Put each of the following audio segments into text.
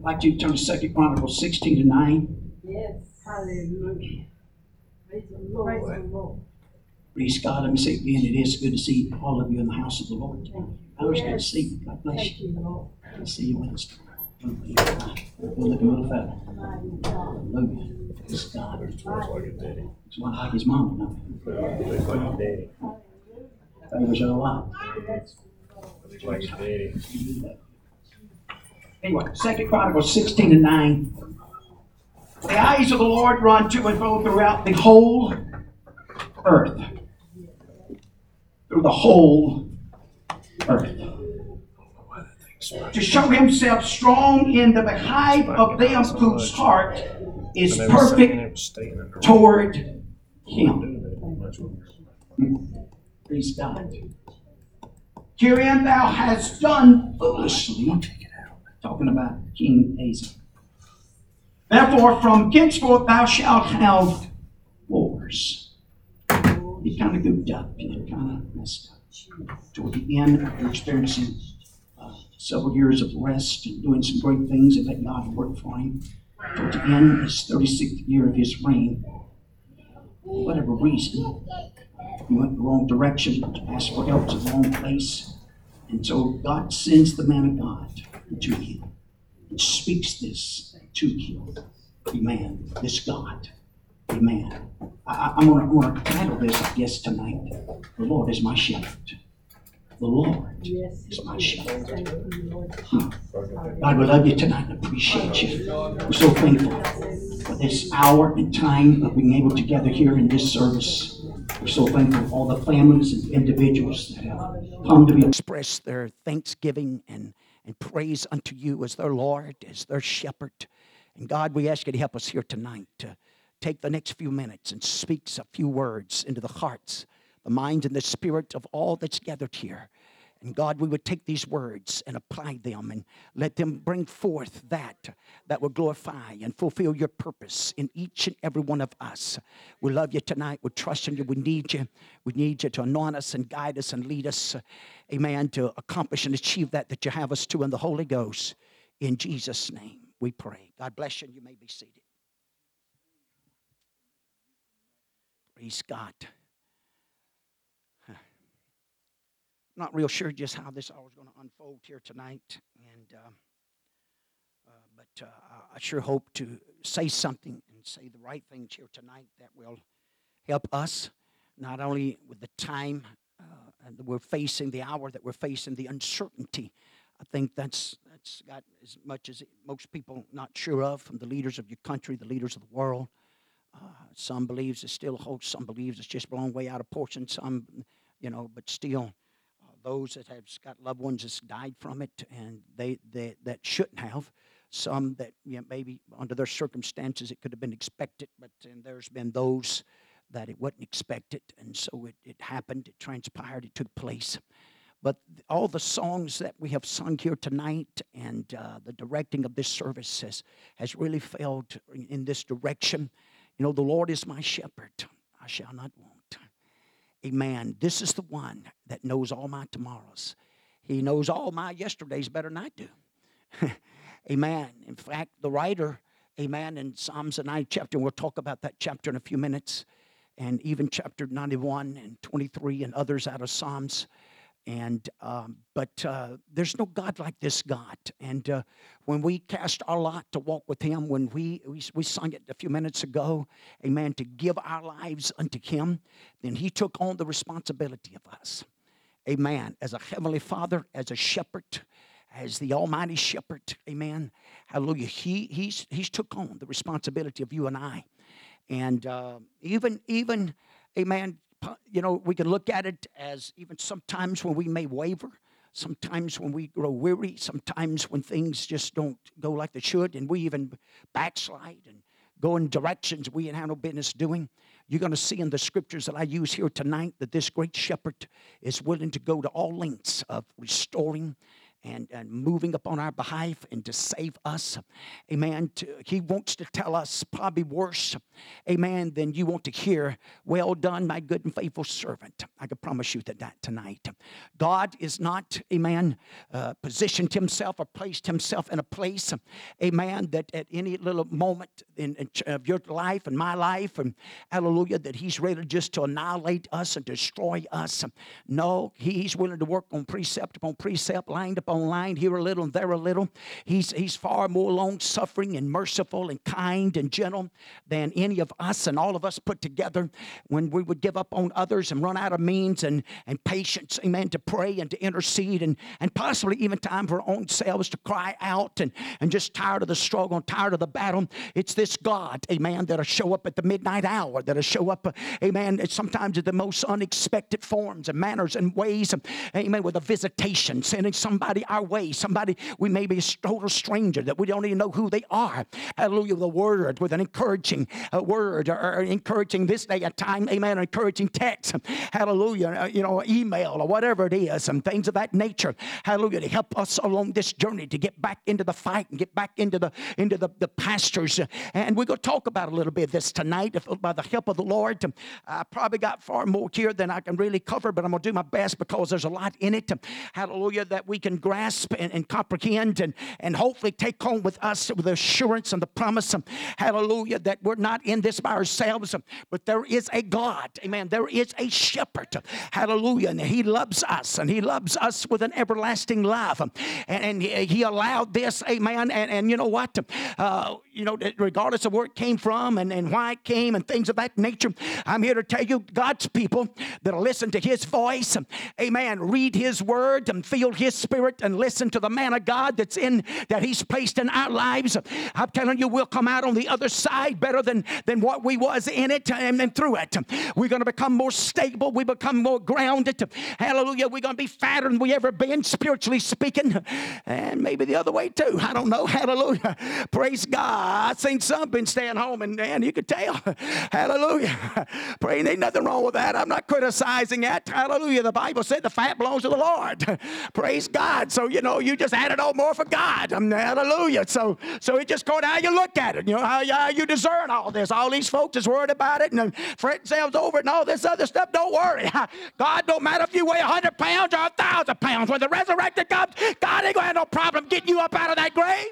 I'd like you to turn to Second Chronicles 16 to 9. Yes. Hallelujah. Praise the Lord. Praise the Lord. Praise God. Let me say again, it is good to see all of you in the house of the Lord. I was good to see you. God bless Thank you. you, Lord. Good to see you, Minister. Good looking little fella. Mighty God. Hallelujah. Praise God. Looks like his daddy. It's one like his mama, no? Looks like his daddy. Favors her a lot. Looks like his daddy. Anyway, Second Chronicles 16 and 9. The eyes of the Lord run to and fro throughout the whole earth. Through the whole earth. To show himself strong in the behalf of them whose heart is I never seen him perfect staying in the room. toward him. Doing that much with us. Praise God. Herein thou hast done foolishly. Talking about King Asa. Therefore, from henceforth thou shalt have wars. You kind of goofed up. You kind of messed up. Toward the end, after experiencing uh, several years of rest and doing some great things and let God work for him. Toward the end, of his 36th year of his reign, for whatever reason, he went the wrong direction, asked for help to the wrong place. And so God sends the man of God to him and speaks this to him. Amen. This God. Amen. I, I- I'm going to I'm title this, I guess, tonight The Lord is my shepherd. The Lord Yes. is my shepherd. Thank you, Lord. Hmm. God, we love you tonight and appreciate you. We're so thankful for this hour and time of being able to gather here in this service. We're so thankful for all the families and individuals that have come to be express their thanksgiving and, and praise unto you as their Lord, as their shepherd. And God, we ask you to help us here tonight to take the next few minutes and speak a few words into the hearts, the minds, and the spirit of all that's gathered here. And God, we would take these words and apply them and let them bring forth that that will glorify and fulfill your purpose in each and every one of us. We love you tonight. We trust in you. We need you. We need you to anoint us and guide us and lead us, amen, to accomplish and achieve that that you have us to in the Holy Ghost. In Jesus' name we pray. God bless you and you may be seated. Praise God. Not real sure just how this all is going to unfold here tonight, and um, uh, but uh, I- sure hope to say something and say the right things here tonight that will help us, not only with the time uh, that we're facing, the hour that we're facing, the uncertainty. I think that's that's got as much as most people not sure of from the leaders of your country, the leaders of the world. Uh, some believes it still holds. Some believes it's just blown way out of portion. Some, you know, but still, uh, those that have got loved ones that's died from it, and they, they that shouldn't have. Some that you know, maybe under their circumstances it could have been expected, but and there's been those that it wasn't expected, and so it, it happened. It transpired. It took place. But all the songs that we have sung here tonight and uh, the directing of this service has, has really failed in- in this direction. You know, the Lord is my shepherd, I shall not want. Amen. This is the one that knows all my tomorrows. He knows all my yesterdays better than I do. amen. In fact, the writer, amen, in Psalms the ninth chapter, and we'll talk about that chapter in a few minutes, and even chapter 91 and 23 and others out of Psalms and um, but uh, there's no god like this god. And uh, when we cast our lot to walk with him when we, we we sung it a few minutes ago amen to give our lives unto him then he took on the responsibility of us. Amen. As a heavenly father as a shepherd as the almighty shepherd amen. Hallelujah. He he's he's took on the responsibility of you and i. And uh, even even amen you know we can look at it as even sometimes when we may waver sometimes when we grow weary sometimes when things just don't go like they should and we even backslide and go in directions we have no business doing. You're going to see in the scriptures that i use here tonight that this great shepherd is willing to go to all lengths of restoring and, and moving upon our behalf and to save us. Amen. To, he wants to tell us probably worse, amen, than you want to hear. Well done, my good and faithful servant. I can promise you that, that tonight. God is not, amen, uh, positioned himself or placed himself in a place, amen, that at any little moment in, in of your life and my life, and hallelujah, that he's ready just to annihilate us and destroy us. No, he's willing to work on precept upon precept, line upon line, here a little and there a little. He's, he's far more long suffering and merciful and kind and gentle than any of us and all of us put together when we would give up on others and run out of means and, and patience, amen, to pray and to intercede and, and possibly even time for our own selves to cry out and, and just tired of the struggle and tired of the battle. It's this God, amen, that'll show up at the midnight hour, that'll show up, uh, amen, sometimes in the most unexpected forms and manners and ways, amen, with a visitation, sending somebody our way, somebody we may be a total stranger that we don't even know who they are. Hallelujah, a word, with an encouraging uh, word, or, or encouraging this day a time, amen, an encouraging text, hallelujah, uh, you know, email or whatever it is, and things of that nature, hallelujah, to help us along this journey to get back into the fight and get back into the into the, the pastures. And we're going to talk about a little bit of this tonight if, by the help of the Lord. I probably got far more here than I can really cover, but I'm going to do my best because there's a lot in it, hallelujah, that we can grasp and, and comprehend and, and hopefully take home with us with assurance and the promise, hallelujah, that we're not in this by ourselves, but there is a God, amen. There is a shepherd, hallelujah, and he loves us and he loves us with an everlasting love. And, and he, he allowed this, amen. And, and you know what? Uh, you know, regardless of where it came from and, and why it came and things of that nature, I'm here to tell you, God's people that'll listen to his voice, amen, read his word and feel his spirit and listen to the man of God that's in, that he's placed in our lives. I'm telling you, we'll come out on the other side better than, than what we was in it and, and through it. We're going to become more stable. We become more grounded. Hallelujah. We're going to be fatter than we ever been, spiritually speaking. And maybe the other way too. I don't know. Hallelujah. Praise God. I seen some been staying home and, and you could tell. Hallelujah. Praying ain't nothing wrong with that. I'm not criticizing that. Hallelujah. The Bible said the fat belongs to the Lord. Praise God. So, you know, you just added on more for God. Um, hallelujah. So, so it just goes how you look at it. You know, how, how you discern all this. All these folks is worried about it and fret themselves over it and all this other stuff. Don't worry. God don't matter if you weigh 100 pounds or 1,000 pounds. When the resurrected comes, God ain't going to have no problem getting you up out of that grave.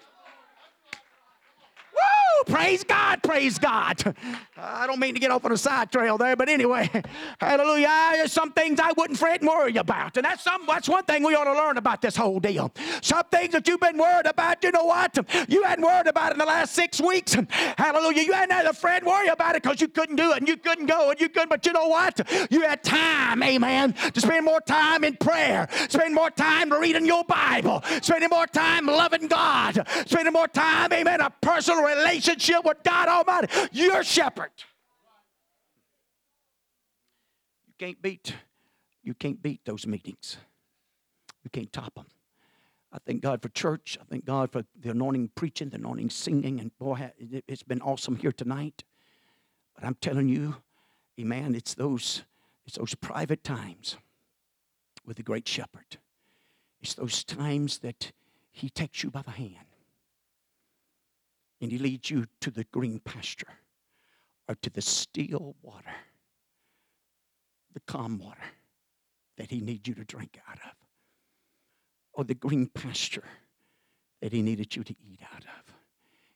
Woo! Praise God, praise God. I don't mean to get off on a side trail there, but anyway, hallelujah. There's some things I wouldn't fret and worry about. And that's some that's one thing we ought to learn about this whole deal. Some things that you've been worried about, you know what? You hadn't worried about in the last six weeks. Hallelujah. You hadn't had a friend worry about it because you couldn't do it and you couldn't go and you couldn't, but you know what? You had time, amen, to spend more time in prayer, spend more time reading your Bible, spending more time loving God, spending more time, amen, a personal relationship with God Almighty, your shepherd. You can't beat, you can't beat those meetings. You can't top them. I thank God for church. I thank God for the anointing preaching, the anointing singing, and boy, it's been awesome here tonight. But I'm telling you, amen, it's those, it's those private times with the great shepherd. It's those times that he takes you by the hand and he leads you to the green pasture or to the still water, the calm water that he needs you to drink out of, or the green pasture that he needed you to eat out of.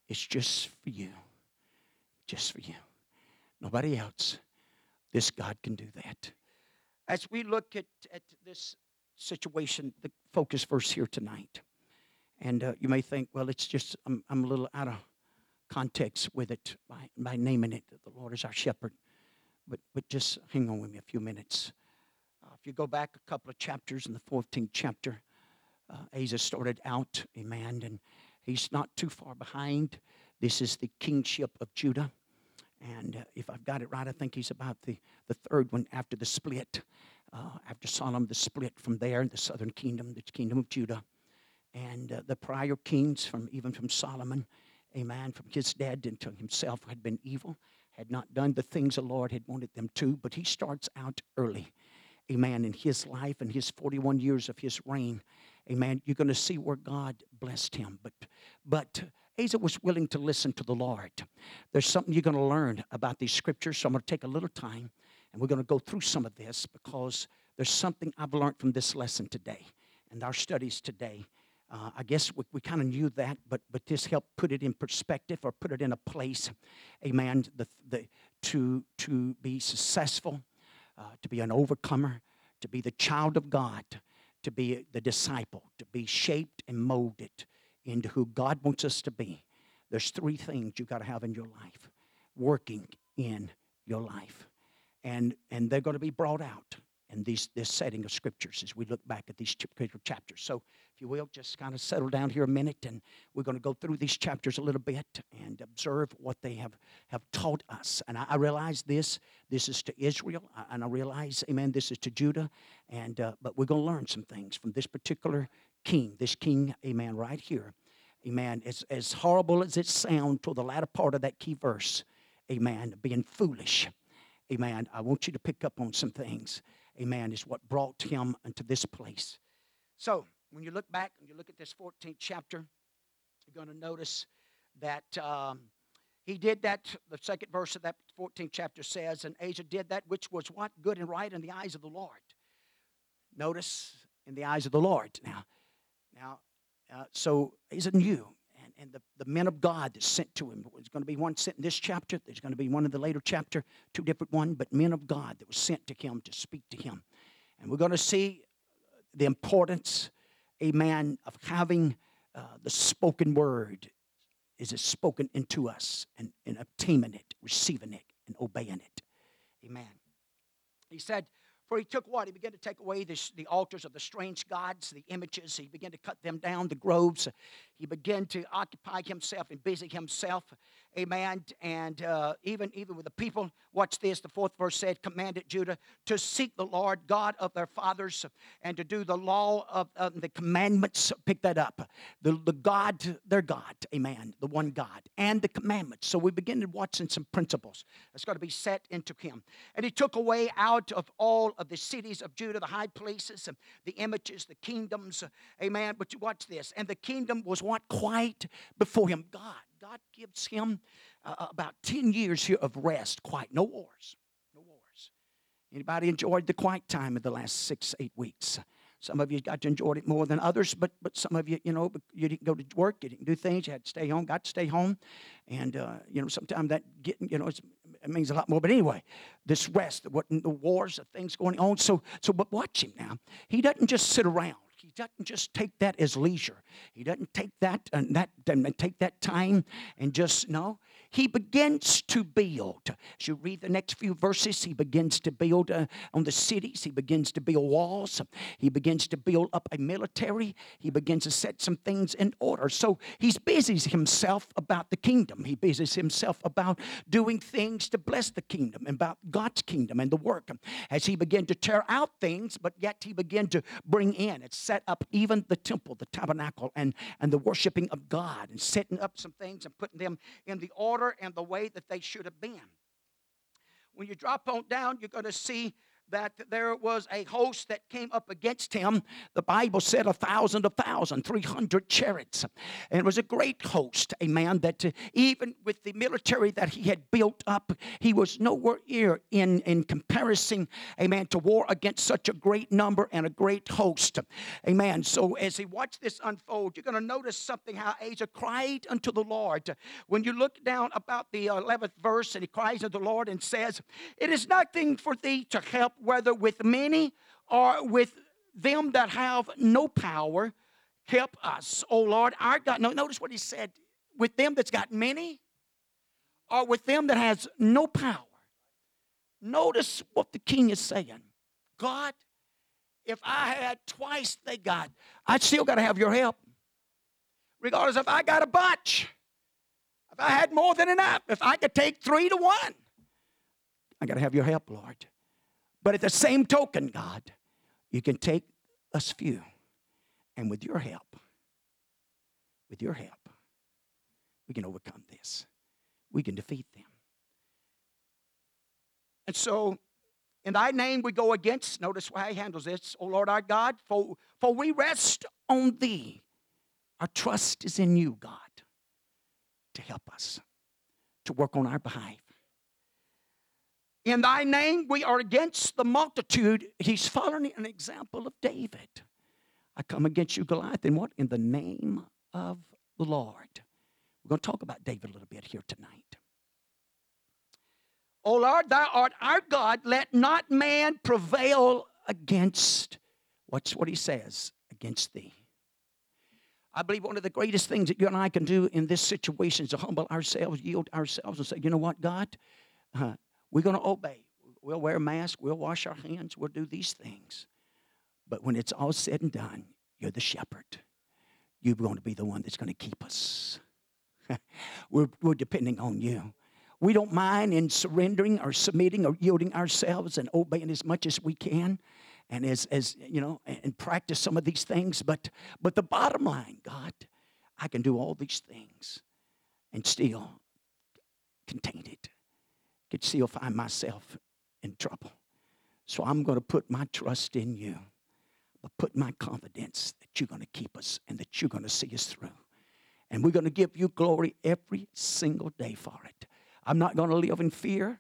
It's just for you. Just for you. Nobody else. This God can do that. As we look at, at this situation, the focus verse here tonight, and uh, you may think, well, it's just, I'm, I'm a little out of context with it by, by naming it the Lord is our shepherd. But, but just hang on with me a few minutes. Uh, if you go back a couple of chapters in the 14th chapter, uh, Asa started out, amen, and he's not too far behind. This is the kingship of Judah. And uh, if I've got it right, I think he's about the, the third one after the split. Uh, after Solomon, the split from there, the southern kingdom, the kingdom of Judah. And uh, the prior kings, from even from Solomon, amen, from his dad into himself had been evil, had not done the things the Lord had wanted them to, but he starts out early, amen, in his life and his 41 years of his reign, amen, you're going to see where God blessed him. But, but Asa was willing to listen to the Lord. There's something you're going to learn about these scriptures, so I'm going to take a little time and we're going to go through some of this because there's something I've learned from this lesson today and our studies today. Uh, I guess we, we kind of knew that, but, but this helped put it in perspective or put it in a place, amen, the, the, to, to be successful, uh, to be an overcomer, to be the child of God, to be the disciple, to be shaped and molded into who God wants us to be. There's three things you've got to have in your life working in your life. And, and they're going to be brought out in these, this setting of scriptures as we look back at these particular chapters. So, if you will, just kind of settle down here a minute and we're going to go through these chapters a little bit and observe what they have, have taught us. And I, I realize this, this is to Israel, and I realize, amen, this is to Judah, and, uh, but we're going to learn some things from this particular king, this king, amen, right here. Amen. As, as horrible as it sounds to the latter part of that key verse, amen, being foolish, amen, I want you to pick up on some things, amen, is what brought him into this place. So, when you look back and you look at this 14th chapter, you're going to notice that um, he did that, the second verse of that 14th chapter says, and Asa did that which was what? Good and right in the eyes of the Lord. Notice, in the eyes of the Lord. Now, now, uh, so he's a new, and, the, the men of God that sent to him. There's going to be one sent in this chapter. There's going to be one in the later chapter, two different one, but men of God that was sent to him to speak to him. And we're going to see the importance, amen, of having uh, the spoken word is spoken into us and, and obtaining it, receiving it, and obeying it. Amen. He said, for he took what? He began to take away the, the altars of the strange gods, the images. He began to cut them down, the groves. He began to occupy himself and busy himself. Amen. And uh, even, even with the people, watch this. The fourth verse said, commanded Judah to seek the Lord God of their fathers and to do the law of the commandments. Pick that up. The, the God, their God. Amen. The one God. And the commandments. So we begin to watching some principles that's got to be set into him. And he took away out of all of the cities of Judah, the high places, the images, the kingdoms. Amen. But you watch this. And the kingdom was what? Quiet before him. God. God gives him uh, about 10 years here of rest, quiet. No wars. No wars. Anybody enjoyed the quiet time of the last six, eight weeks? Some of you got to enjoy it more than others, but but some of you, you know, you didn't go to work, you didn't do things, you had to stay home, got to stay home, and uh, you know, sometimes that getting, you know, it means a lot more. But anyway, this rest, what the wars, the things going on. So so, but watch him now. He doesn't just sit around. He doesn't just take that as leisure. He doesn't take that and that and take that time and just no he begins to build. As you read the next few verses, he begins to build uh, on the cities, he begins to build walls, he begins to build up a military, he begins to set some things in order. So he's busies himself about the kingdom, he busies himself about doing things to bless the kingdom, and about God's kingdom and the work. As he began to tear out things, but yet he began to bring in and set up even the temple, the tabernacle, and, and the worshiping of God, and setting up some things and putting them in the order order and the way that they should have been. When you drop on down, you're going to see that there was a host that came up against him. The Bible said a thousand, a thousand, three hundred chariots. And it was a great host, a man that uh, even with the military that he had built up, he was nowhere near in, in comparison, amen, to war against such a great number and a great host. Amen. So as he watched this unfold, you're going to notice something how Asa cried unto the Lord. When you look down about the 11th verse, and he cries unto the Lord and says, It is nothing for thee to help whether with many or with them that have no power, help us, O Lord, our God. No, notice what he said with them that's got many or with them that has no power. Notice what the king is saying. God, if I had twice they got, I still got to have your help. Regardless if I got a bunch, if I had more than enough, if I could take three to one, I got to have your help, Lord. But at the same token, God, you can take us few, and with your help, with your help, we can overcome this. We can defeat them. And so In thy name we go against, notice how he handles this, O Lord our God, for, for we rest on thee. Our trust is in you, God, to help us, to work on our behalf. In thy name we are against the multitude. He's following an example of David. I come against you, Goliath, in what? In the name of the Lord. We're going to talk about David a little bit here tonight. O Lord, thou art our God. Let not man prevail against, what's what he says, against thee. I believe one of the greatest things that you and I can do in this situation is to humble ourselves, yield ourselves, and say, you know what, God, uh, we're going to obey. We'll wear a mask, we'll wash our hands, we'll do these things. But when it's all said and done, you're the shepherd. You're going to be the one that's going to keep us. we're, we're depending on you. We don't mind in surrendering or submitting or yielding ourselves and obeying as much as we can and as, as you know, and practice some of these things. But, but the bottom line, God, I can do all these things and still contain it. Could still find myself in trouble. So I'm going to put my trust in you, but put my confidence that you're going to keep us and that you're going to see us through. And we're going to give you glory every single day for it. I'm not going to live in fear.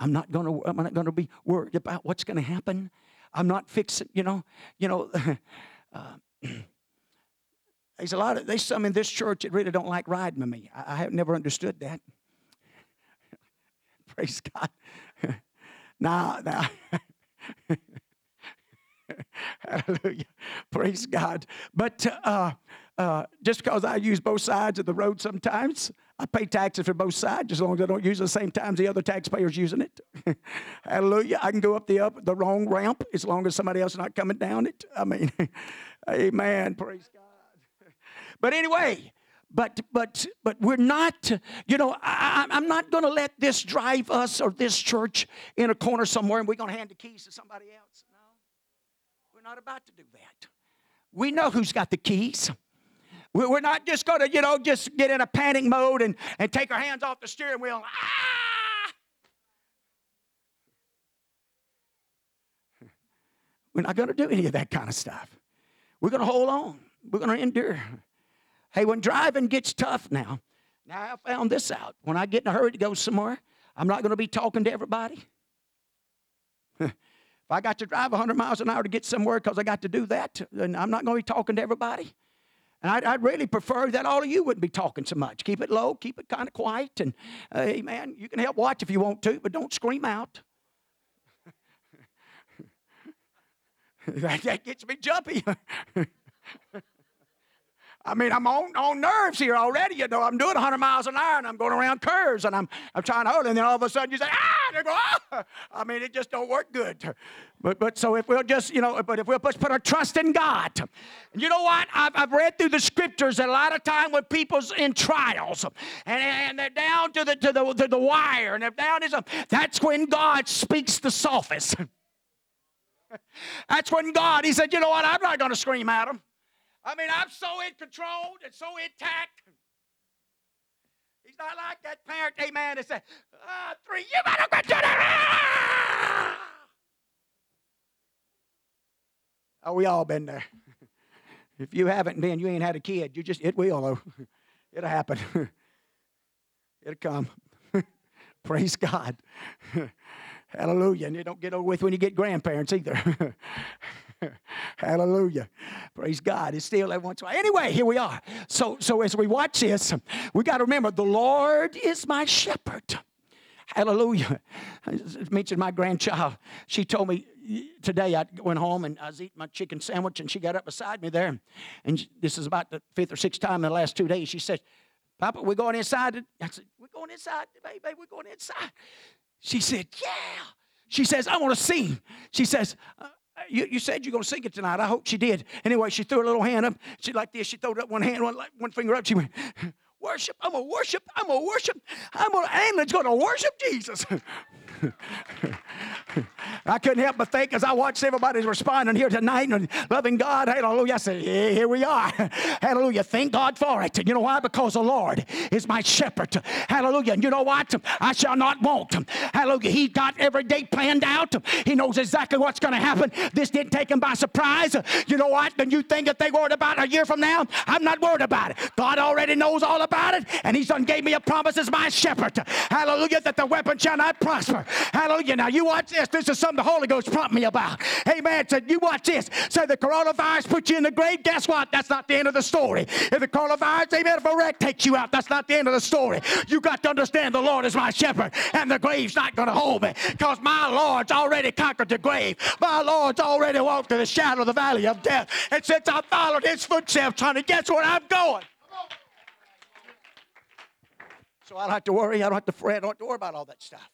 I'm not going to. I'm not going to be worried about what's going to happen. I'm not fixing. You know. You know. Uh, there's a lot of there's some in this church that really don't like riding with me. I, I have never understood that. Praise God. now, now. Hallelujah. Praise God. But uh, uh, just because I use both sides of the road sometimes, I pay taxes for both sides as long as I don't use the same time the other taxpayer's using it. Hallelujah. I can go up the up the wrong ramp as long as somebody else is not coming down it. I mean, amen. Praise God. But anyway, but but but we're not you know I, i'm not going to let this drive us or this church in a corner somewhere and we're going to hand the keys to somebody else no. We're not about to do that. We know who's got the keys. We're not just going to you know just get in a panic mode and, and take our hands off the steering wheel ah! we're not going to do any of that kind of stuff. We're going to hold on. We're going to endure Hey, when driving gets tough now, now I found this out. When I get in a hurry to go somewhere, I'm not going to be talking to everybody. if I got to drive 100 miles an hour to get somewhere because I got to do that, then I'm not going to be talking to everybody. And I'd, I'd, really prefer that all of you wouldn't be talking so much. Keep it low, keep it kind of quiet, and uh, hey, man, you can help watch if you want to, but don't scream out. that gets me jumpy. I mean, I'm on, on nerves here already. You know, I'm doing 100 miles an hour and I'm going around curves and I'm, I'm trying to hold. And then all of a sudden you say, ah, they go, ah. I mean, it just don't work good. But, but so if we'll just, you know, but if we'll just put our trust in God. You know what? I've, I've read through the scriptures that a lot of time when people's in trials and, and they're down to the, to the, to the wire and they're down, to, that's when God speaks the sophist. That's when God, He said, you know what? I'm not going to scream at them. I mean, I'm so in control and so intact. He's not like that parent, amen, that said, ah, three, you better to the. Oh, we all been there. if you haven't been, you ain't had a kid. You just, it will. It'll happen. It'll come. Praise God. Hallelujah. And you don't get over with when you get grandparents either. Hallelujah. Praise God. It's still every once in a while. Anyway, here we are. So, so as we watch this, we got to remember the Lord is my shepherd. Hallelujah. I mentioned my grandchild. She told me today I went home and I was eating my chicken sandwich and she got up beside me there. And this is about the fifth or sixth time in the last two days. She said, Papa, we're going inside. I said, We're going inside, baby, we're going inside. She said, Yeah. She says, I want to sing. She says, uh, you, you said you're going to sing it tonight. I hope she did. Anyway, she threw her little hand up. She like this. She threw up one hand, one, one finger up. She went, worship. I'm going to worship. I'm going to worship. I'm going to, Amlin's going to worship Jesus. I couldn't help but think as I watched everybody's responding here tonight and loving God, hallelujah. I said, yeah, here we are. Hallelujah. Thank God for it. And you know why? Because the Lord is my shepherd. Hallelujah. And you know what? I shall not want. Hallelujah. He got every day planned out. He knows exactly what's going to happen. This didn't take him by surprise. You know what? Then you think that they worried about a year from now? I'm not worried about it. God already knows all about it, and He's done gave me a promise as my shepherd. Hallelujah. That the weapon shall not prosper. Hallelujah. Now you watch this. This is something the Holy Ghost prompted me about. Amen. Said, you watch this. So the coronavirus put you in the grave. Guess what? That's not the end of the story. If the coronavirus, amen, if a wreck takes you out, that's not the end of the story. You got to understand the Lord is my shepherd, and the grave's not going to hold me. Because my Lord's already conquered the grave. My Lord's already walked through the shadow of the valley of death. And since I followed his footsteps, honey, guess where I'm going? So I don't have to worry. I don't have to fret. I don't have to worry about all that stuff.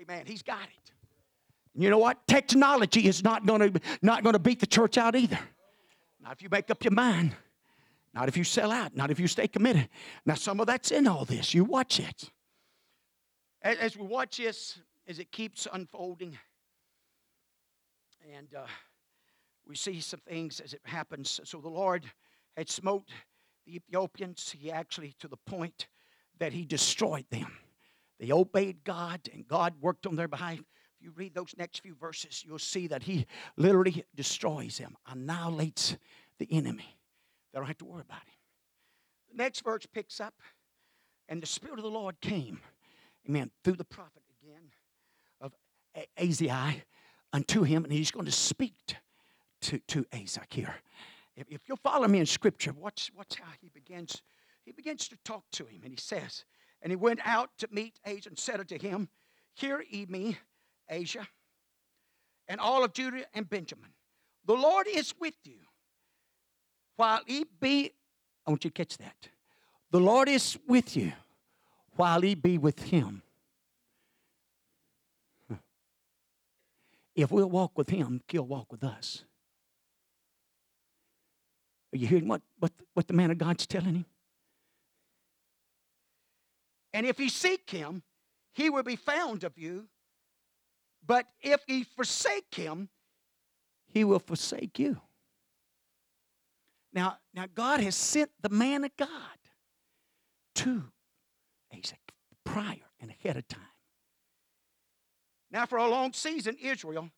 Amen. He's got it. You know what? Technology is not going to not going to beat the church out either. Not if you make up your mind. Not if you sell out. Not if you stay committed. Now some of that's in all this. You watch it. As, we watch this, as it keeps unfolding, and uh, we see some things as it happens. So the Lord had smote the Ethiopians. He actually to the point that he destroyed them. They obeyed God, and God worked on their behalf. If you read those next few verses, you'll see that he literally destroys them, annihilates the enemy. They don't have to worry about him. The next verse picks up, and the Spirit of the Lord came, amen, through the prophet again of Azai unto him, and he's going to speak to, to Azak here. If, if you'll follow me in Scripture, watch, watch how he begins he begins to talk to him, and he says, And he went out to meet Asa and said unto him, Hear ye me, Asa, and all of Judah and Benjamin. The Lord is with you. While he be, I want you to catch that. The Lord is with you while he be with him. If we'll walk with him, he'll walk with us. Are you hearing what, what, what the man of God's telling him? And if ye seek him, he will be found of you. But if ye forsake him, he will forsake you. Now, now God has sent the man of God to Isaac prior and ahead of time. Now, for a long season, Israel,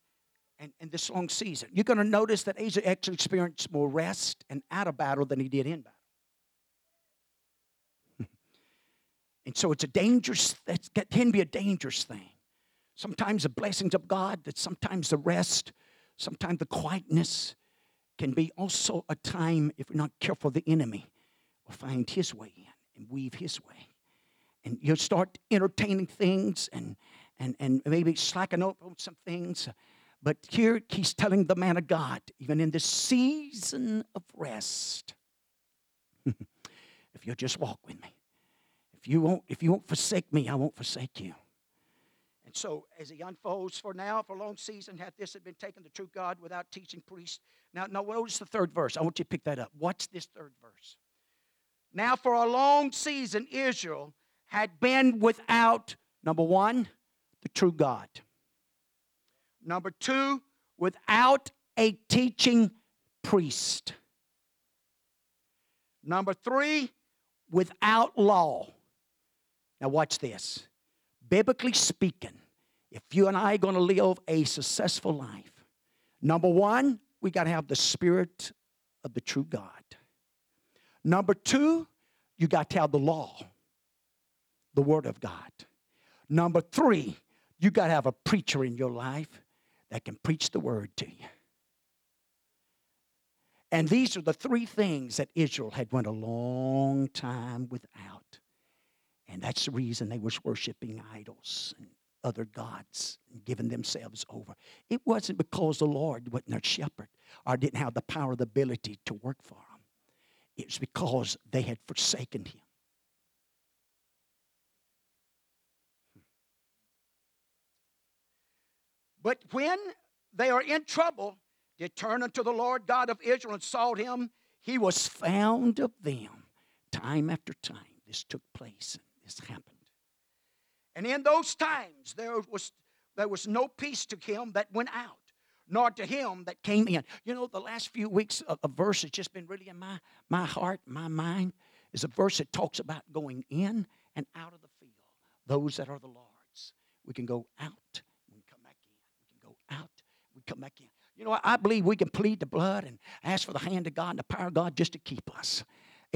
and, and this long season, you're going to notice that Asa actually experienced more rest and out of battle than he did in battle. And so it's a dangerous, that can be a dangerous thing. Sometimes the blessings of God, that sometimes the rest, sometimes the quietness can be also a time, if we're not careful, the enemy will find his way in and weave his way. And you'll start entertaining things and, and, and maybe slacking up on some things. But here he's telling the man of God, even in this season of rest, if you'll just walk with me, you won't, if you won't forsake me, I won't forsake you. And so, as he unfolds for now, for a long season, hath this had been taken the true God without teaching priests. Now, now, notice the third verse. I want you to pick that up. Watch this third verse. Now, for a long season, Israel had been without, number one, the true God. Number two, without a teaching priest. Number three, without law. Now, watch this. Biblically speaking, if you and I are going to live a successful life, number one, we got to have the Spirit of the true God. Number two, you got to have the law, the Word of God. Number three, you got to have a preacher in your life that can preach the Word to you. And these are the three things that Israel had went a long time without. And that's the reason they was worshiping idols and other gods and giving themselves over. It wasn't because the Lord wasn't their shepherd or didn't have the power, the ability to work for them. It was because they had forsaken him. Hmm. But when they are in trouble, they turn unto the Lord God of Israel and sought him. He was found of them time after time. This took place this happened. And in those times there was there was no peace to him that went out, nor to him that came in. You know, the last few weeks a, a verse has just been really in my, my heart, my mind, is a verse that talks about going in and out of the field. Those that are the Lord's. We can go out, we come back in. We can go out, we come back in. You know, I believe we can plead the blood and ask for the hand of God and the power of God just to keep us.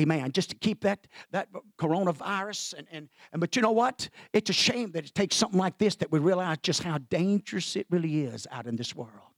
Amen. Just to keep that that coronavirus and, and and but you know what? It's a shame that it takes something like this that we realize just how dangerous it really is out in this world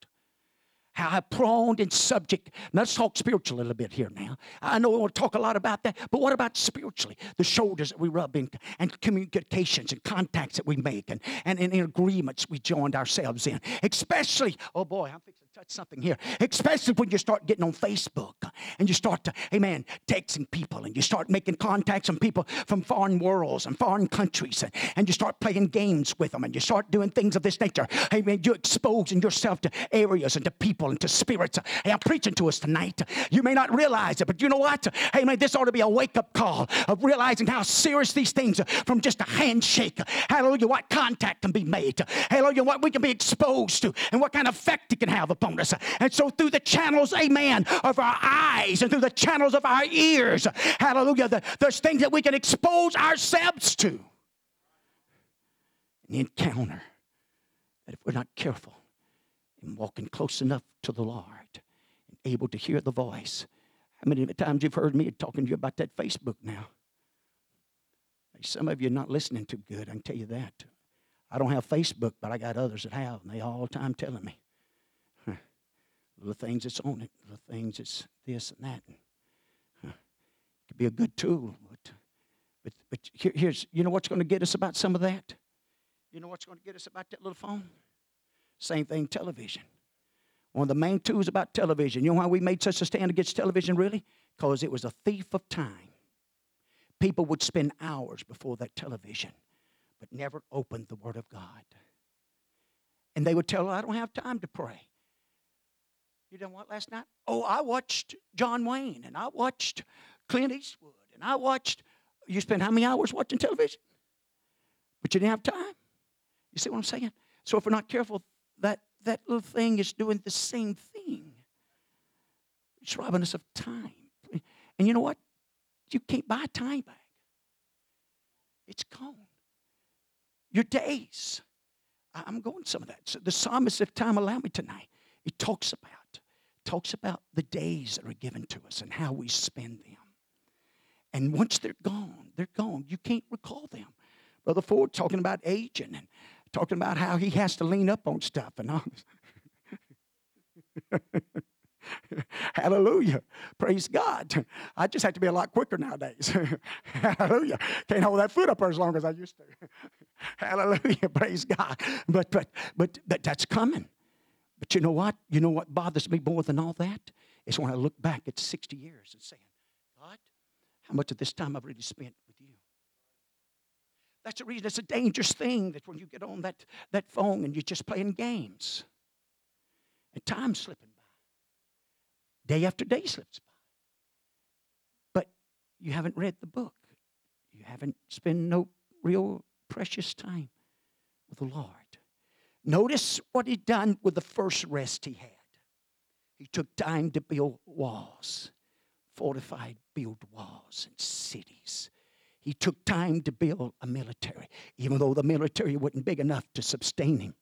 how prone and subject. Now let's talk spiritual a little bit here now. I know we want to talk a lot about that, but what about spiritually? The shoulders that we rub in, and communications and contacts that we make, and, and, and agreements we joined ourselves in. Especially, oh boy, I'm fixing touch something here. Especially when you start getting on Facebook and you start to, amen, texting people and you start making contacts on people from foreign worlds and foreign countries, and, and you start playing games with them and you start doing things of this nature. Amen. You're exposing yourself to areas and to people and to spirits. Hey, I'm preaching to us tonight. You may not realize it, but you know what? Hey, man, this ought to be a wake up call of realizing how serious these things are from just a handshake. Hallelujah, what contact can be made. Hallelujah, what we can be exposed to and what kind of effect it can have upon us. And so, through the channels, amen, of our eyes and through the channels of our ears, hallelujah, the, there's things that we can expose ourselves to. An encounter that if we're not careful, and walking close enough to the Lord and able to hear the voice. How many times you've heard me talking to you about that Facebook now? Some of you are not listening too good, I can tell you that. I don't have Facebook, but I got others that have, and they all the time telling me. Little things that's on it, the things that's this and that. It could be a good tool, but, but, but here, here's, you know what's going to get us about some of that? You know what's going to get us about that little phone? Same thing, television. One of the main tools about television. You know why we made such a stand against television, really? Because it was a thief of time. People would spend hours before that television, but never opened the Word of God. And they would tell, I don't have time to pray. You know what last night? Oh, I watched John Wayne and I watched Clint Eastwood and I watched. You spent how many hours watching television? But you didn't have time. You see what I'm saying? So if we're not careful, that, that little thing is doing the same thing. It's robbing us of time. And you know what? You can't buy time back. It's gone. Your days. I'm going some of that. So the psalmist, if time allow me tonight, he talks about talks about the days that are given to us and how we spend them. And once they're gone, they're gone. You can't recall them. Brother Ford talking about aging and talking about how he has to lean up on stuff and all. Hallelujah. Praise God. I just have to be a lot quicker nowadays. Hallelujah. Can't hold that foot up as long as I used to. Hallelujah. Praise God. But but but but that's coming. But you know what? You know what bothers me more than all that? Is when I look back at 60 years and saying, God, how much of this time I've really spent with you? that's the reason it's a dangerous thing that when you get on that, that phone and you're just playing games. And time's slipping by. Day after day slips by. But you haven't read the book. You haven't spent no real precious time with the Lord. Notice what he done with the first rest he had. He took time to build walls, fortified, build walls and cities he took time to build a military, even though the military wasn't big enough to sustain him.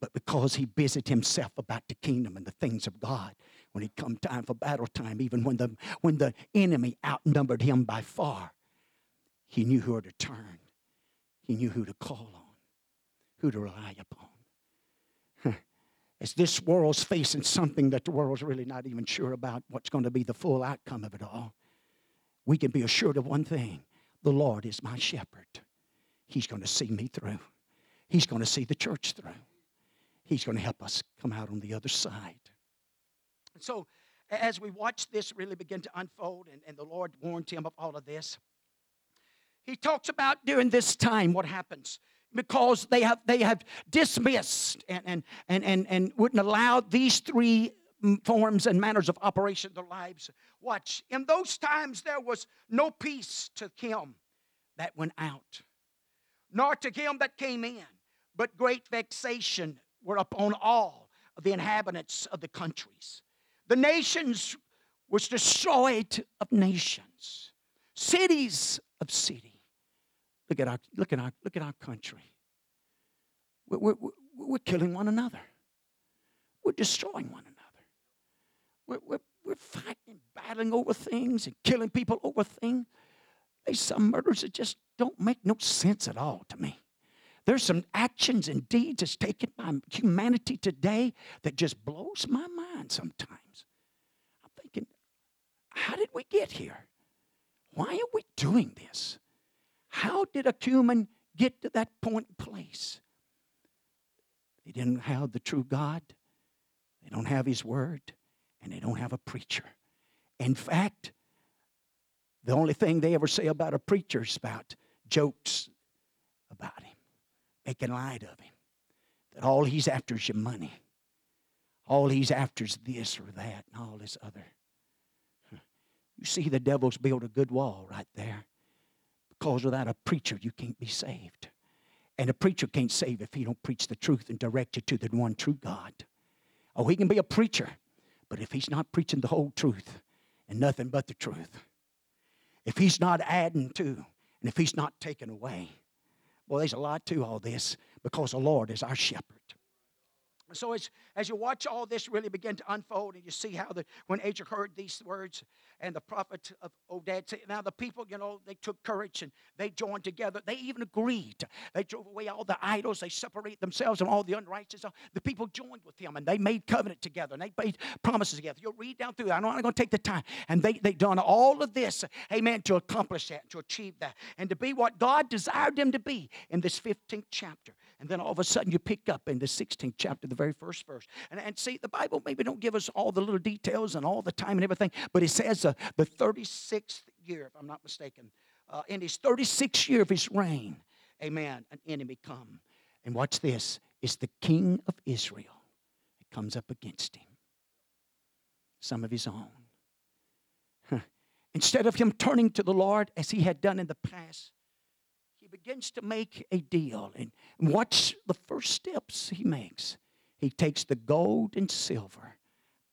But because he busied himself about the kingdom and the things of God, when it come time for battle time, even when the, when the enemy outnumbered him by far, he knew who to turn. He knew who to call on, who to rely upon. As this world's facing something that the world's really not even sure about what's going to be the full outcome of it all, we can be assured of one thing the Lord is my shepherd. He's going to see me through. He's going to see the church through. He's going to help us come out on the other side. So, as we watch this really begin to unfold, and, and the Lord warned him of all of this, he talks about during this time what happens because they have they have dismissed and and and and, and wouldn't allow these three mm, forms and manners of operation of their lives. Watch, in those times there was no peace to him that went out, nor to him that came in, but great vexation were upon all of the inhabitants of the countries. The nations was destroyed of nations, cities of city. Look at our look at our look at our country. We're, we're, we're killing one another. We're destroying one another. We're, we're, we're fighting battling over things and killing people over things. There's some murders that just don't make no sense at all to me. There's some actions and deeds that's taken by humanity today that just blows my mind sometimes. I'm thinking, how did we get here? Why are we doing this? How did a human get to that point and place? They didn't have the true God, they don't have His Word, and they don't have a preacher. In fact, the only thing they ever say about a preacher is about jokes about him, making light of him. That all he's after is your money. All he's after is this or that and all this other. You see, the devil's built a good wall right there. Because without a preacher, you can't be saved. And a preacher can't save if he don't preach the truth and direct you to the one true God. Oh, he can be a preacher, but if he's not preaching the whole truth and nothing but the truth, if he's not adding to, and if he's not taking away, well, there's a lot to all this because the Lord is our shepherd. So as, as you watch all this really begin to unfold, and you see how the when Asa heard these words, and the prophet of Oded said, now the people, you know, they took courage and they joined together. They even agreed. They drove away all the idols. They separate themselves and all the unrighteous. The people joined with them and they made covenant together and they made promises together. You'll read down through. I'm not going to take the time. And they they done all of this, amen, to accomplish that, to achieve that, and to be what God desired them to be in this 15th chapter. And then all of a sudden you pick up in the 16th chapter, the very first verse. And, and see, the Bible maybe don't give us all the little details and all the time and everything, but it says uh, the 36th year, if I'm not mistaken, uh, in his 36th year of his reign, amen, an enemy come. And watch this, it's the king of Israel that comes up against him. Some of his own. Instead of him turning to the Lord as he had done in the past, begins to make a deal. And watch the first steps he makes. He takes the gold and silver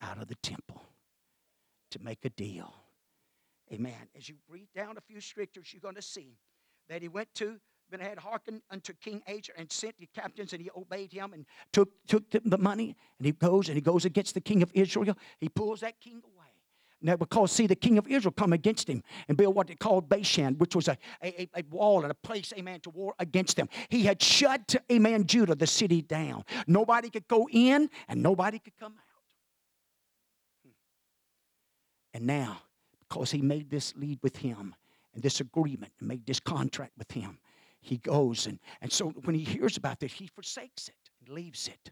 out of the temple to make a deal. Amen. As you read down a few scriptures, you're going to see that he went to but had hearkened unto King Asa and sent the captains, and he obeyed him and took, took the money, and he goes and he goes against the king of Israel. He pulls that king away. Now, because see, the king of Israel come against him and build what they called Bashan, which was a, a, a wall and a place, amen, to war against them. He had shut, amen, Judah, the city down. Nobody could go in and nobody could come out. Hmm. And now, because he made this lead with him and this agreement and made this contract with him, he goes and, and so when he hears about this, he forsakes it and leaves it.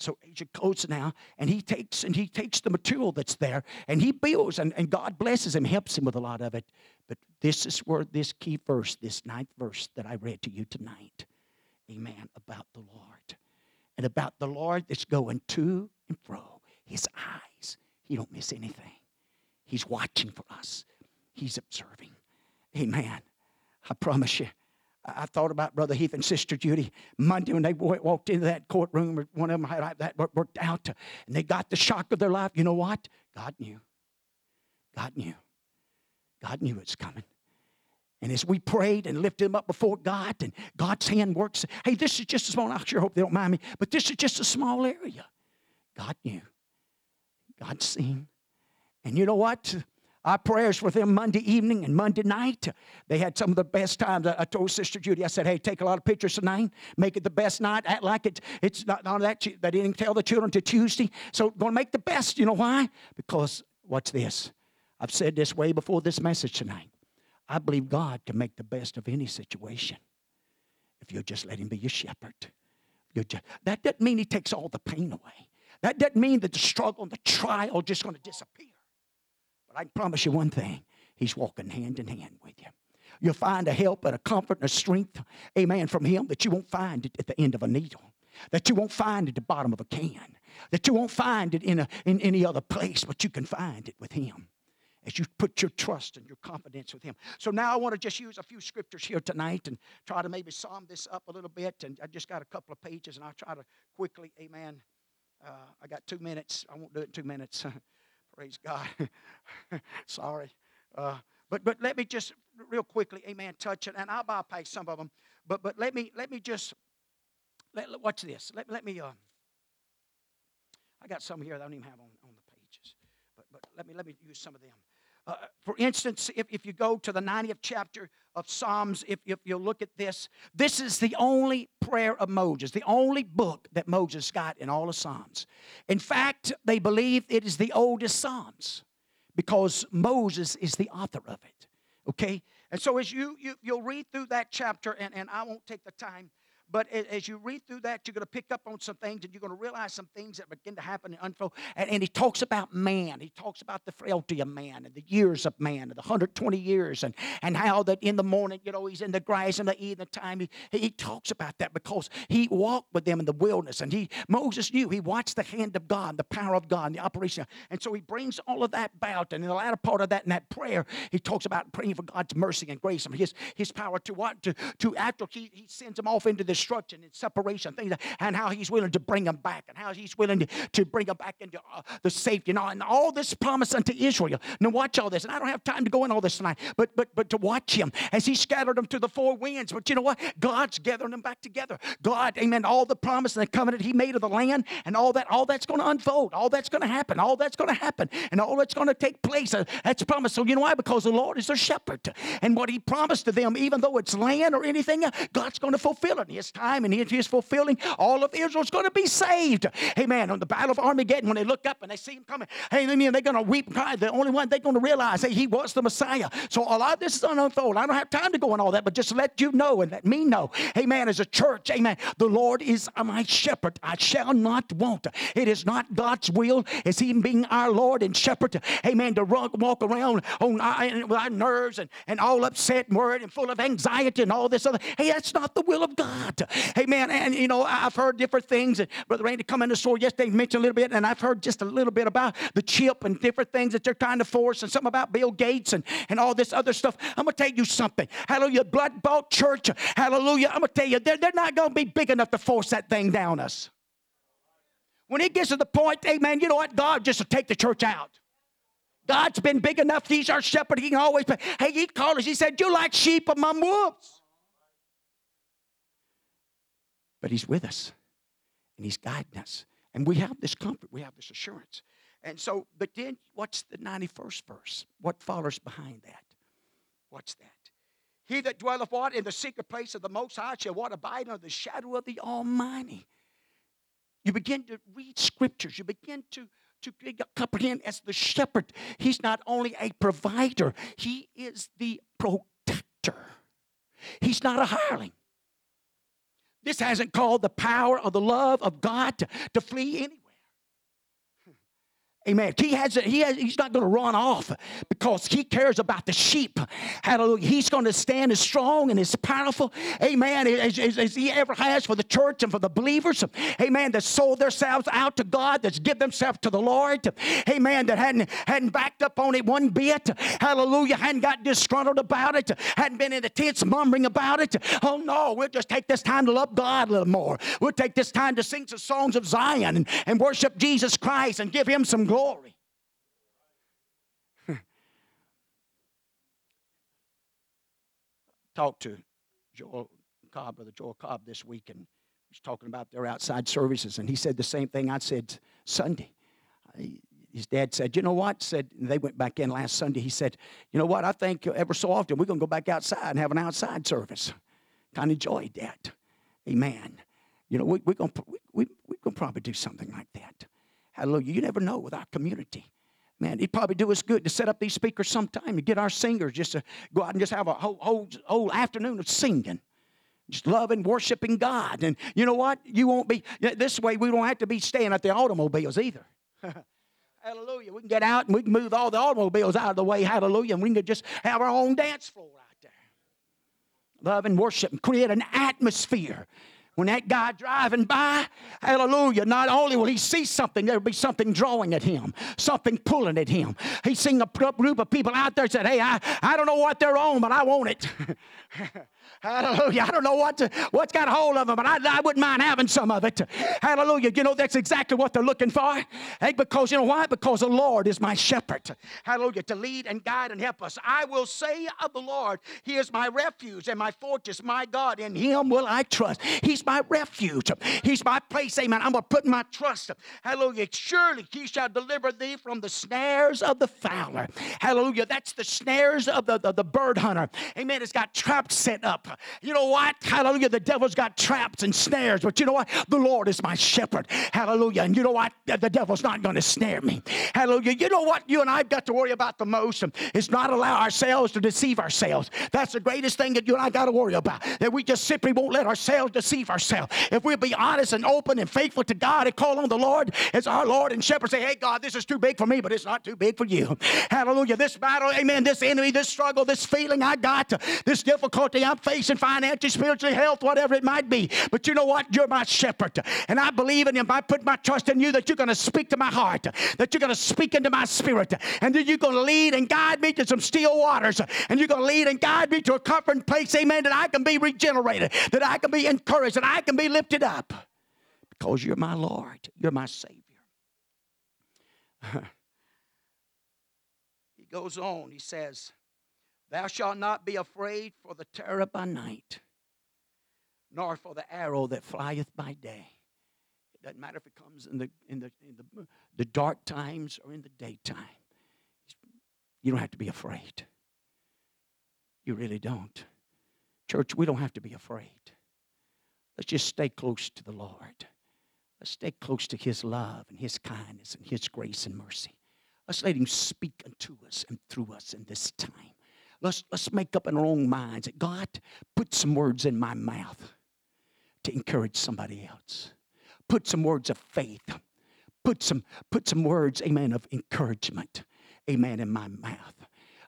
So Asa goes now and he takes and he takes the material that's there and he builds and, and God blesses him, helps him with a lot of it. But this is where this key verse, this ninth verse that I read to you tonight, amen, about the Lord. And about the Lord that's going to and fro. His eyes, he don't miss anything. He's watching for us. He's observing. Amen. I promise you, I thought about Brother Heath and Sister Judy Monday when they walked into that courtroom, one of them had that worked out, and they got the shock of their life. You know what? God knew. God knew. God knew it's coming. And as we prayed and lifted them up before God, and God's hand works, hey, this is just a small, I sure hope they don't mind me, but this is just a small area. God knew. God's seen. And you know what? Our prayers with them Monday evening and Monday night. They had some of the best times. I, told Sister Judy, I said, hey, take a lot of pictures tonight, make it the best night, act like it, it's not, not that. They didn't tell the children to Tuesday. So, going to make the best. You know why? Because, watch this. I've said this way before this message tonight. I believe God can make the best of any situation if you just let Him be your shepherd. Just, that doesn't mean He takes all the pain away. That doesn't mean that the struggle and the trial just going to disappear. But I can promise you one thing He's walking hand in hand with you. You'll find a help and a comfort and a strength, amen, from Him that you won't find at the end of a needle, that you won't find at the bottom of a can, that you won't find it in, a, in any other place, but you can find it with Him. as you put your trust and your confidence with Him. So now I want to just use a few scriptures here tonight and try to maybe sum this up a little bit. And I just got a couple of pages, and I'll try to quickly, amen. Uh, I got two minutes. I won't do it in two minutes. Praise God. Sorry. Uh, but but let me just real quickly, amen, touch it, and I'll bypass some of them. But but let me let me just let, watch this. Let, let me uh, I got some here that I don't even have on, on the pages. But but let me let me use some of them. Uh, for instance, if, if you go to the 90th chapter of Psalms, if, if you look at this, this is the only prayer of Moses, the only book that Moses got in all of Psalms. In fact, they believe it is the oldest Psalms because Moses is the author of it. Okay? And so as you, you you'll read through that chapter, and, and I won't take the time, but as you read through that, you're going to pick up on some things and you're going to realize some things that begin to happen and unfold. And, and he talks about man. He talks about the frailty of man and the years of man and the 120 years and, and how that in the morning, you know, he's in the grass and the evening time. He, he talks about that because he walked with them in the wilderness and he Moses knew he watched the hand of God, the power of God, the operation. And so he brings all of that about. And in the latter part of that, in that prayer, he talks about praying for God's mercy and grace and his, his power to what? To, to after he, he sends them off into destruction and separation, things and how he's willing to bring them back and how he's willing to, to bring them back into uh, the safety and all, and all this promise unto Israel. Now watch all this. And I don't have time to go in all this tonight, but but but to watch him as he scattered them to the four winds. But you know what? God's gathering them back together. God, amen. All the promise and the covenant he made of the land and all that, all that's going to unfold. All that's going to happen. All that's going to happen. And all that's going to take place. Uh, that's promised. So you know why? Because the Lord is their shepherd. And what he promised to them, even though it's land or anything, God's going to fulfill it in time and in his fulfilling. All of Israel's going to be saved. Amen. On the battle of Armageddon, when they look up and they see him coming, hey, I mean, they're going to weep and cry. The only one they're going to realize, hey, he was the Messiah. So a lot of this is going unfold. I don't have time to go on all that, but just let you know and let me know. Amen. As a church, amen. The Lord is my shepherd. I shall not want. It is not God's will. It's Him being our Lord and shepherd. Amen. To run, walk around on our, with our nerves and, and all upset and worried and full of anxiety and all this other. Hey, that's not the will of God. Amen. And you know, I've heard different things. And Brother Randy come in the store yesterday mentioned a little bit, and I've heard just a little bit about the chip and different things that they're trying to force, and something about Bill Gates and, and all this other stuff. I'm gonna tell you something. Hallelujah. Blood bought church. Hallelujah. I'm gonna tell you, they're, they're not gonna be big enough to force that thing down us. When it gets to the point, amen, you know what? God just will take the church out. God's been big enough. He's our shepherd. He can always pay. Hey, he called us. He said, You like sheep among wolves. But he's with us and he's guiding us. And we have this comfort, we have this assurance. And so, but then what's the 91st verse? What follows behind that? What's that? He that dwelleth what? In the secret place of the Most High shall what? Abide under the shadow of the Almighty. You begin to read scriptures. You begin to, to comprehend as the shepherd. He's not only a provider, he is the protector. He's not a hireling. This hasn't called the power or the love of God to, to flee anywhere. Amen. He has, he has he's not going to run off because he cares about the sheep. Hallelujah. He's going to stand as strong and as powerful, amen, as, as, as he ever has for the church and for the believers. Amen. That sold themselves out to God, that's give themselves to the Lord. Amen. That hadn't hadn't backed up on it one bit. Hallelujah. Hadn't got disgruntled about it. Hadn't been in the tents mumbling about it. Oh no, we'll just take this time to love God a little more. We'll take this time to sing some songs of Zion and, and worship Jesus Christ and give him some glory. Talked to Joel Cobb, Brother Joel Cobb, this week, and he was talking about their outside services, and he said the same thing I said Sunday. I- His dad said, "You know what?" Said they went back in last Sunday. He said, "You know what? I think uh, ever so often we're to go back outside and have an outside service." Kind of enjoyed that. Amen. You know, we, we're going we, we, we're to probably do something like that. Hallelujah. You never know with our community. Man, it'd probably do us good to set up these speakers sometime to get our singers just to go out and just have a whole, whole, whole afternoon of singing. Just loving, worshiping God. And you know what? You won't be, this way we don't have to be staying at the automobiles either. Hallelujah. We can get out and we can move all the automobiles out of the way. Hallelujah. And we can just have our own dance floor out there. Love and worship and create an atmosphere when that guy driving by, hallelujah, not only will he see something, there'll be something drawing at him, something pulling at him. He's seeing a group of people out there said, Hey, I, I don't know what they're on, but I want it. Hallelujah. I don't know what to, what's got a hold of them, but I, I wouldn't mind having some of it. Hallelujah. You know, that's exactly what they're looking for. Hey, because you know why? Because the Lord is my shepherd. Hallelujah. To lead and guide and help us. I will say of the Lord, He is my refuge and my fortress, my God. In Him will I trust. He's my refuge. He's my place. Amen. I'm going to put my trust. Hallelujah. Surely He shall deliver thee from the snares of the fowler. Hallelujah. That's the snares of the, the, the bird hunter. Amen. It's got traps set up. You know what? Hallelujah. The devil's got traps and snares, but you know what? The Lord is my shepherd. Hallelujah. And you know what? The devil's not going to snare me. Hallelujah. You know what you and I've got to worry about the most is not allow ourselves to deceive ourselves. That's the greatest thing that you and I got to worry about. That we just simply won't let ourselves deceive ourselves. If we'll be honest and open and faithful to God and call on the Lord as our Lord and shepherd, say, hey, God, this is too big for me, but it's not too big for you. Hallelujah. This battle, amen, this enemy, this struggle, this feeling I got, this difficulty I'm facing facing financial, spiritually, health, whatever it might be. But you know what? You're my shepherd. And I believe in Him. I put my trust in you that you're going to speak to my heart, that you're going to speak into my spirit, and that you're going to lead and guide me to some still waters, and you're going to lead and guide me to a comforting place, amen, that I can be regenerated, that I can be encouraged, that I can be lifted up. Because you're my Lord, you're my Savior. he goes on, he says, Thou shalt not be afraid for the terror by night, nor for the arrow that flieth by day. It doesn't matter if it comes in the in the in the, the dark times or in the daytime. You don't have to be afraid. You really don't. Church, we don't have to be afraid. Let's just stay close to the Lord. Let's stay close to His love and His kindness and His grace and mercy. Let's let Him speak unto us and through us in this time. Let's, let's make up in our own minds that God, put some words in my mouth to encourage somebody else. Put some words of faith. Put some, put some words, amen, of encouragement, amen, in my mouth.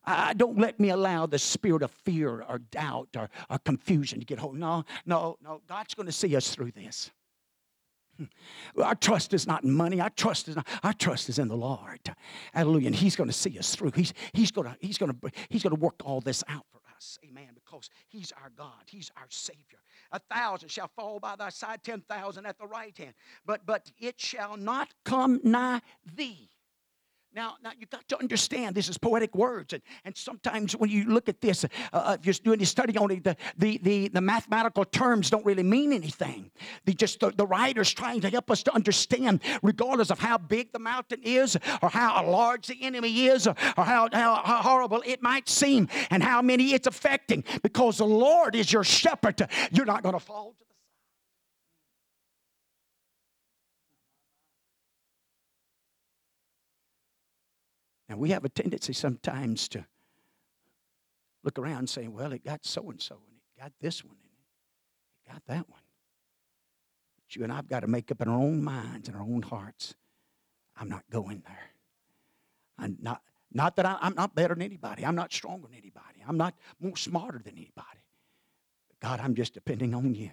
I, don't let me allow the spirit of fear or doubt or, or confusion to get hold. No, no, no. God's going to see us through this. Our trust is not in money. Our trust is not, our trust is in the Lord. Hallelujah. And He's going to see us through. He's, he's going He's to He's to work all this out for us. Amen. Because He's our God. He's our Savior. A thousand shall fall by thy side, ten thousand at the right hand. But but it shall not come nigh thee. Now, now you got to understand this is poetic words, and, and sometimes when you look at this, uh, uh if you're doing your study on it, the, the, the, the, mathematical terms don't really mean anything. They just the, the writer's trying to help us to understand, regardless of how big the mountain is, or how large the enemy is, or, or how, how, how horrible it might seem, and how many it's affecting. Because the Lord is your shepherd, you're not going to fall to the And we have a tendency sometimes to look around and say, well, it got so and so, and it got this one, and it got that one. But you and I've got to make up in our own minds and our own hearts. I'm not going there. I'm not, not that I, am not better than anybody. I'm not stronger than anybody. I'm not more smarter than anybody. But God, I'm just depending on you.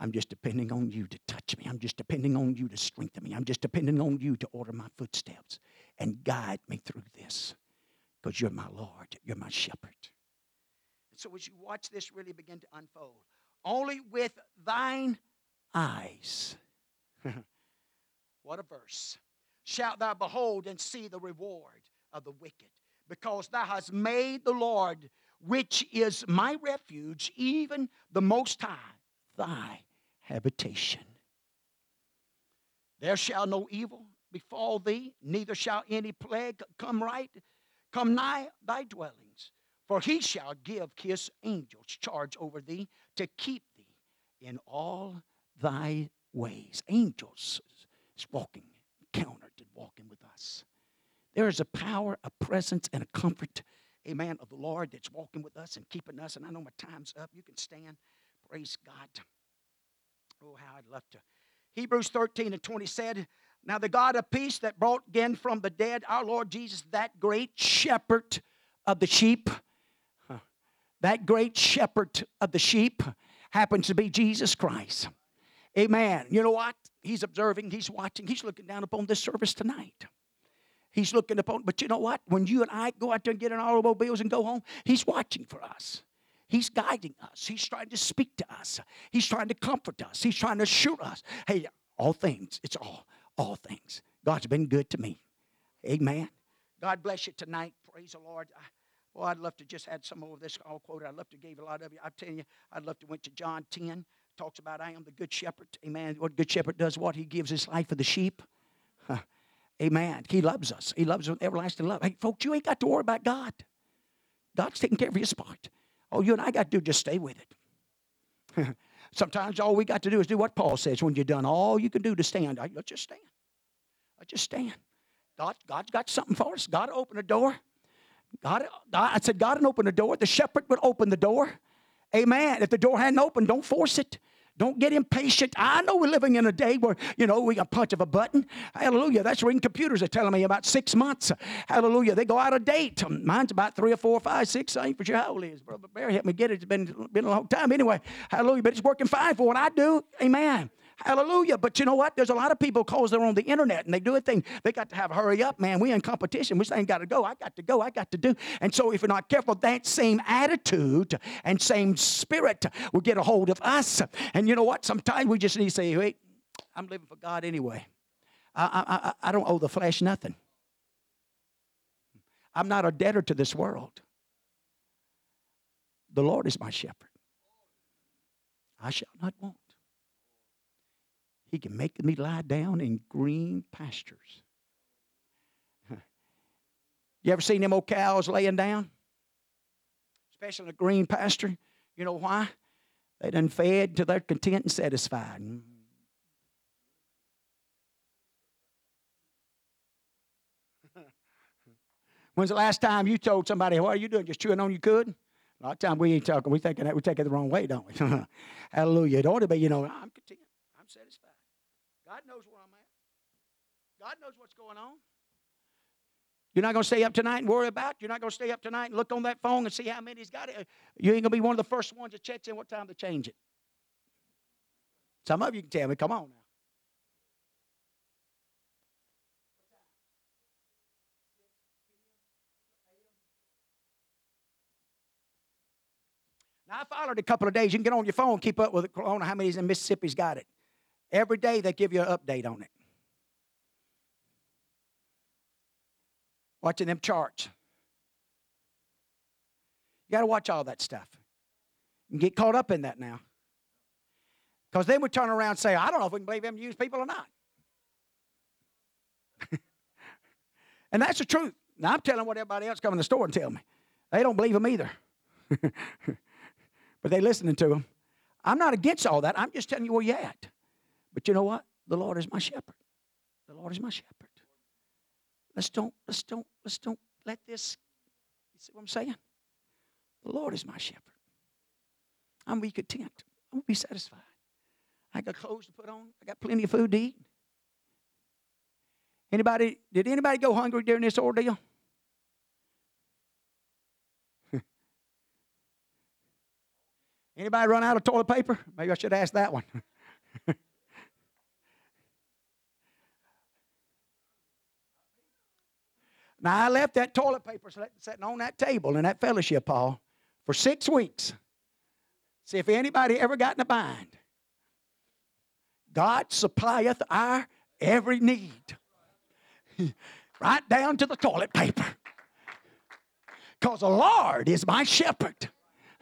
I'm just depending on you to touch me. I'm just depending on you to strengthen me. I'm just depending on you to order my footsteps and guide me through this because you're my Lord, you're my shepherd. So as you watch this really begin to unfold, only with thine eyes, what a verse, shalt thou behold and see the reward of the wicked, because thou hast made the Lord, which is my refuge, even the Most High, thy habitation. There shall no evil befall thee, neither shall any plague come right, come nigh thy dwellings. For he shall give his angels charge over thee to keep thee in all thy ways. Angels is walking, encountered and walking with us. There is a power, a presence, and a comfort, amen, of the Lord that's walking with us and keeping us. And I know my time's up. You can stand. Praise God. Oh, how I'd love to. Hebrews 13 and 20 said, now, the God of peace that brought again from the dead our Lord Jesus, that great shepherd of the sheep, that great shepherd of the sheep, happens to be Jesus Christ. Amen. You know what? He's observing, he's watching, he's looking down upon this service tonight. He's looking upon, but you know what? When you and I go out there and get in automobiles and go home, he's watching for us. He's guiding us. He's trying to speak to us. He's trying to comfort us. He's trying to assure us, hey, all things, it's all, all things. God's been good to me. Amen. God bless you tonight. Praise the Lord. I, well, I'd love to just add some more of this all quoted. I'd love to give a lot of you. I'm telling you, I'd love to went to John 10. Talks about I am the good shepherd. Amen. What good shepherd does what? He gives his life for the sheep. Huh. Amen. He loves us. He loves us with everlasting love. Hey, folks, you ain't got to worry about God. God's taking care of your spot. All you and I got to do just stay with it. Sometimes all we got to do is do what Paul says. When you're done all you can do to stand, let's just stand. Let's just stand. God, God's got something for us. God open a door. God, God, I said, God would open the door. The shepherd would open the door. Amen. If the door hadn't opened, don't force it. Don't get impatient. I know we're living in a day where, you know, we got a punch of a button. Hallelujah. That's when computers are telling me about six months. Hallelujah. They go out of date. Mine's about three or four or five, six. I ain't for sure how old it is. Brother Barry helped me get it. It's been, been a long time anyway. Hallelujah. But it's working fine for what I do. Amen. Hallelujah. But you know what? There's a lot of people because they're on the internet and they do a thing. They got to have hurry up, man. We in competition. We ain't got to go. I got to go. I got to do. And so if we're not careful, that same attitude and same spirit will get a hold of us. And you know what? Sometimes we just need to say, wait, I'm living for God anyway. I, I, I don't owe the flesh nothing. I'm not a debtor to this world. The Lord is my shepherd. I shall not want. He can make me lie down in green pastures. You ever seen them old cows laying down? Especially in a green pasture. You know why? They done fed till they're content and satisfied. Mm. When's the last time you told somebody, what are you doing? Just chewing on your cud? A lot of time we ain't talking. We thinking that we take it the wrong way, don't we? Hallelujah. It ought to be, you know, I'm content. I'm satisfied. God knows where I'm at. God knows what's going on. You're not going to stay up tonight and worry about. You're not going to stay up tonight and look on that phone and see how many's got it. You ain't going to be one of the first ones that checks in what time to change it. Some of you can tell me, come on now. Now I followed a couple of days. You can get on your phone, keep up with it. I don't know how many's in Mississippi's got it. Every day they give you an update on it. Watching them charts. You got to watch all that stuff. And get caught up in that now. Because then we turn around and say, I don't know if we can believe them used people or not. and that's the truth. Now I'm telling what everybody else come in the store and tell me. They don't believe them either. but they listening to them. I'm not against all that. I'm just telling you where you're at. But you know what? The Lord is my shepherd. The Lord is my shepherd. Let's don't, let's don't, let's don't let this, you see what I'm saying? The Lord is my shepherd. I'm be content. I'm gonna be satisfied. I got clothes to put on. I got plenty of food to eat. Anybody, did anybody go hungry during this ordeal? Anybody run out of toilet paper? Maybe I should ask that one. Now, I left that toilet paper sitting on that table in that fellowship hall for six weeks. See if anybody ever got in a bind. God supplieth our every need, right down to the toilet paper. Because the Lord is my shepherd.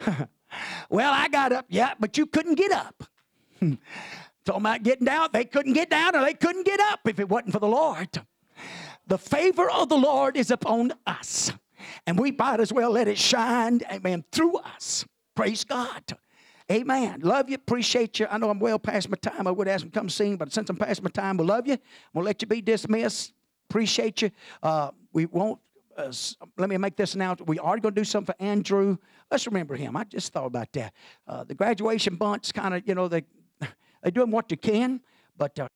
well, I got up, yeah, but you couldn't get up. Talking about getting down, they couldn't get down or they couldn't get up if it wasn't for the Lord. The favor of the Lord is upon us. And we might as well let it shine, amen, through us. Praise God. Amen. Love you. Appreciate you. I know I'm well past my time. I would ask them to come sing, but since I'm past my time, we'll love you. We'll let you be dismissed. Appreciate you. Uh, we won't. Uh, let me make this announcement. We are going to do something for Andrew. Let's remember him. I just thought about that. Uh, the graduation bunch kind of, you know, they they doing what they can, but. Uh,